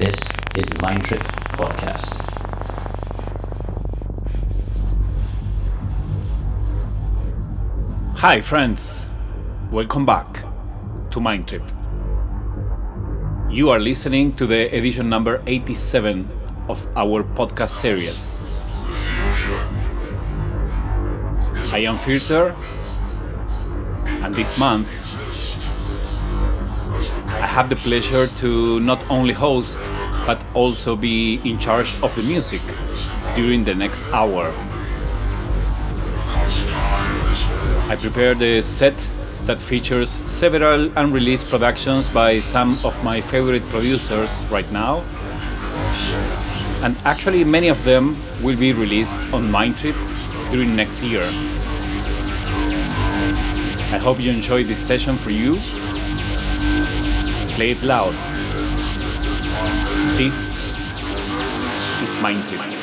This is the Mind Trip Podcast. Hi, friends. Welcome back to Mind Trip. You are listening to the edition number 87 of our podcast series. I am Pfirter, and this month have the pleasure to not only host but also be in charge of the music during the next hour. I prepared a set that features several unreleased productions by some of my favorite producers right now. And actually, many of them will be released on Mindtrip during next year. I hope you enjoy this session for you. Play it loud. This is Mindtrip.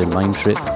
To Mindtrip Music.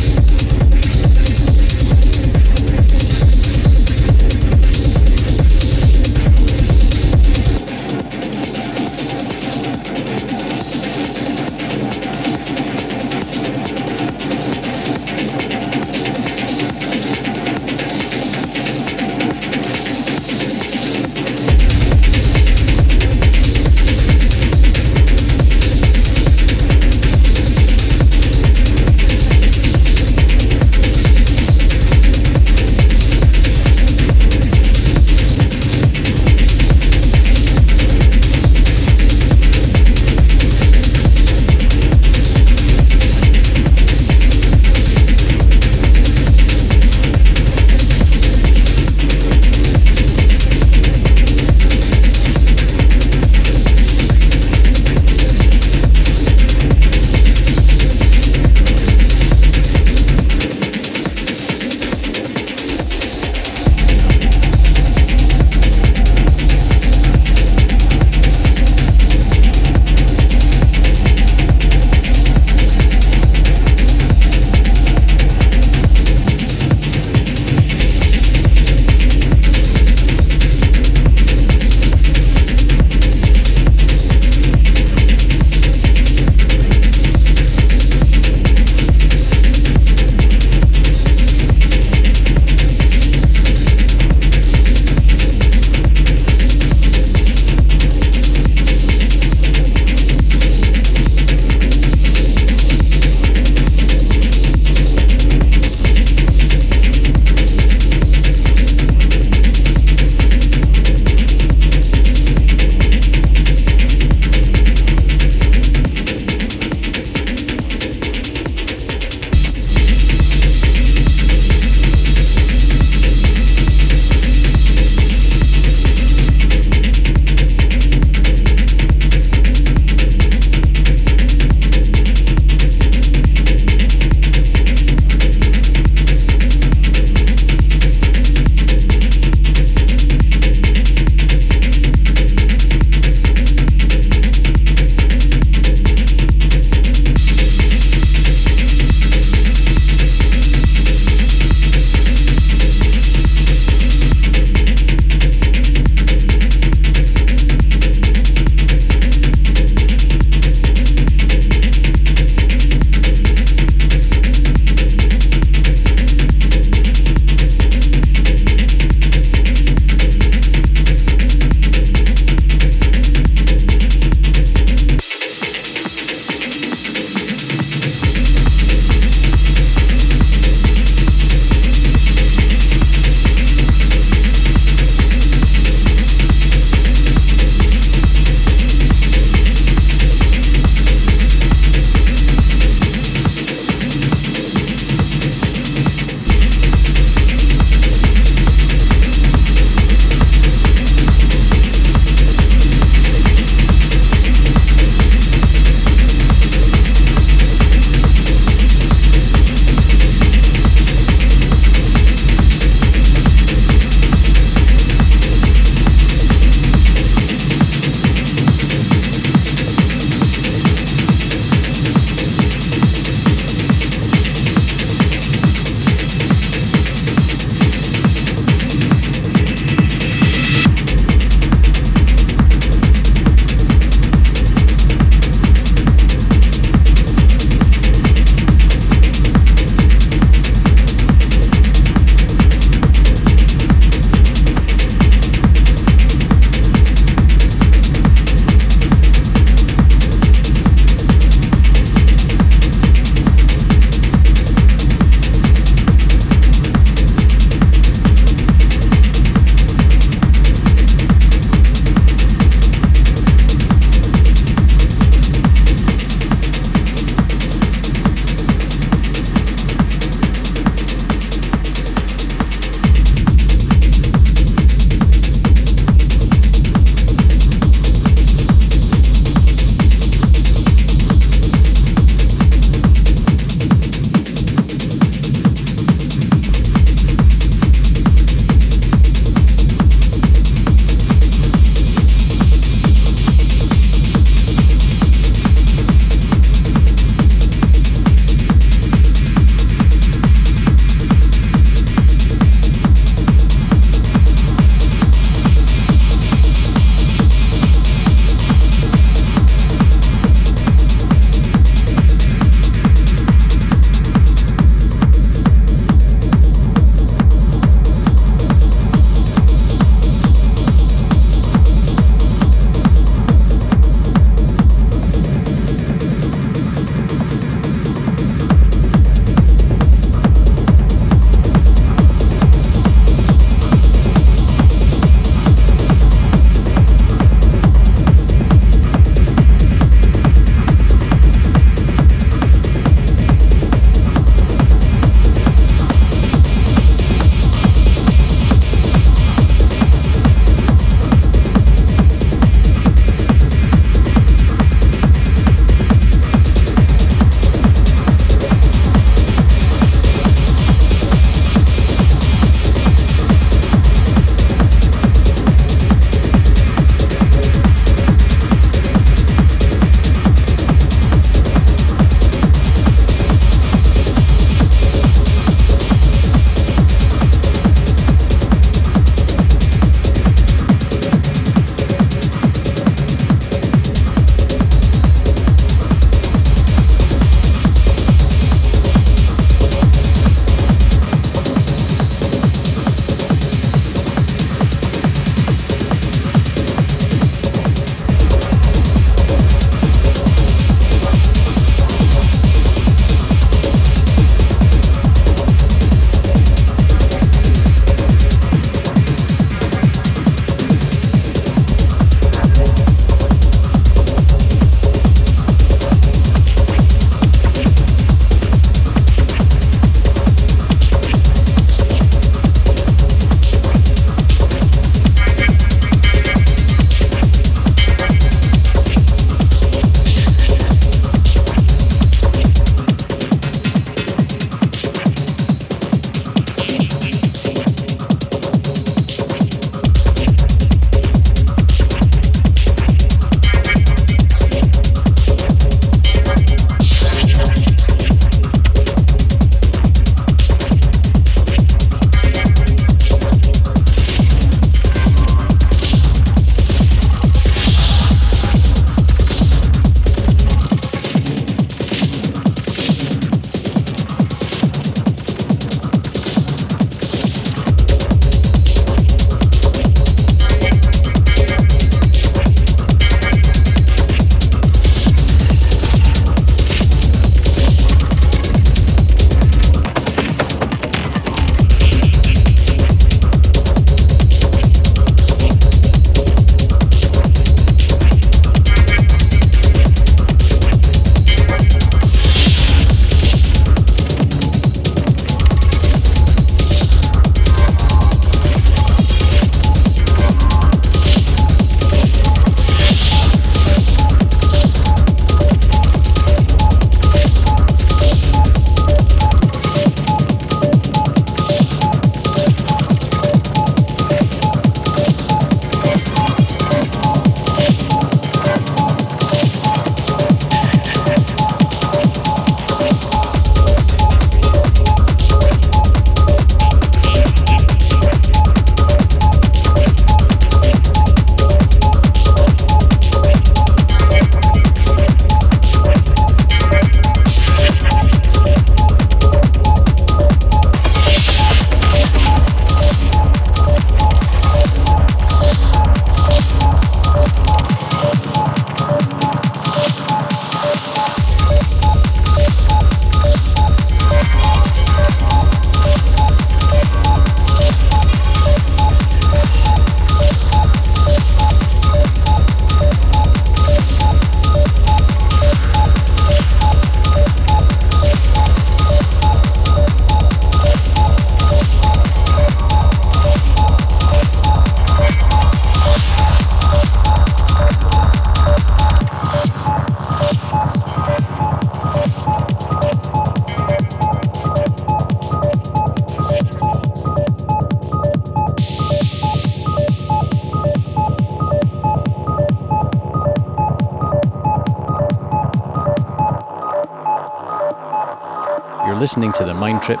Listening to the Mind Trip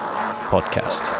podcast.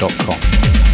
mindtripmusic.com.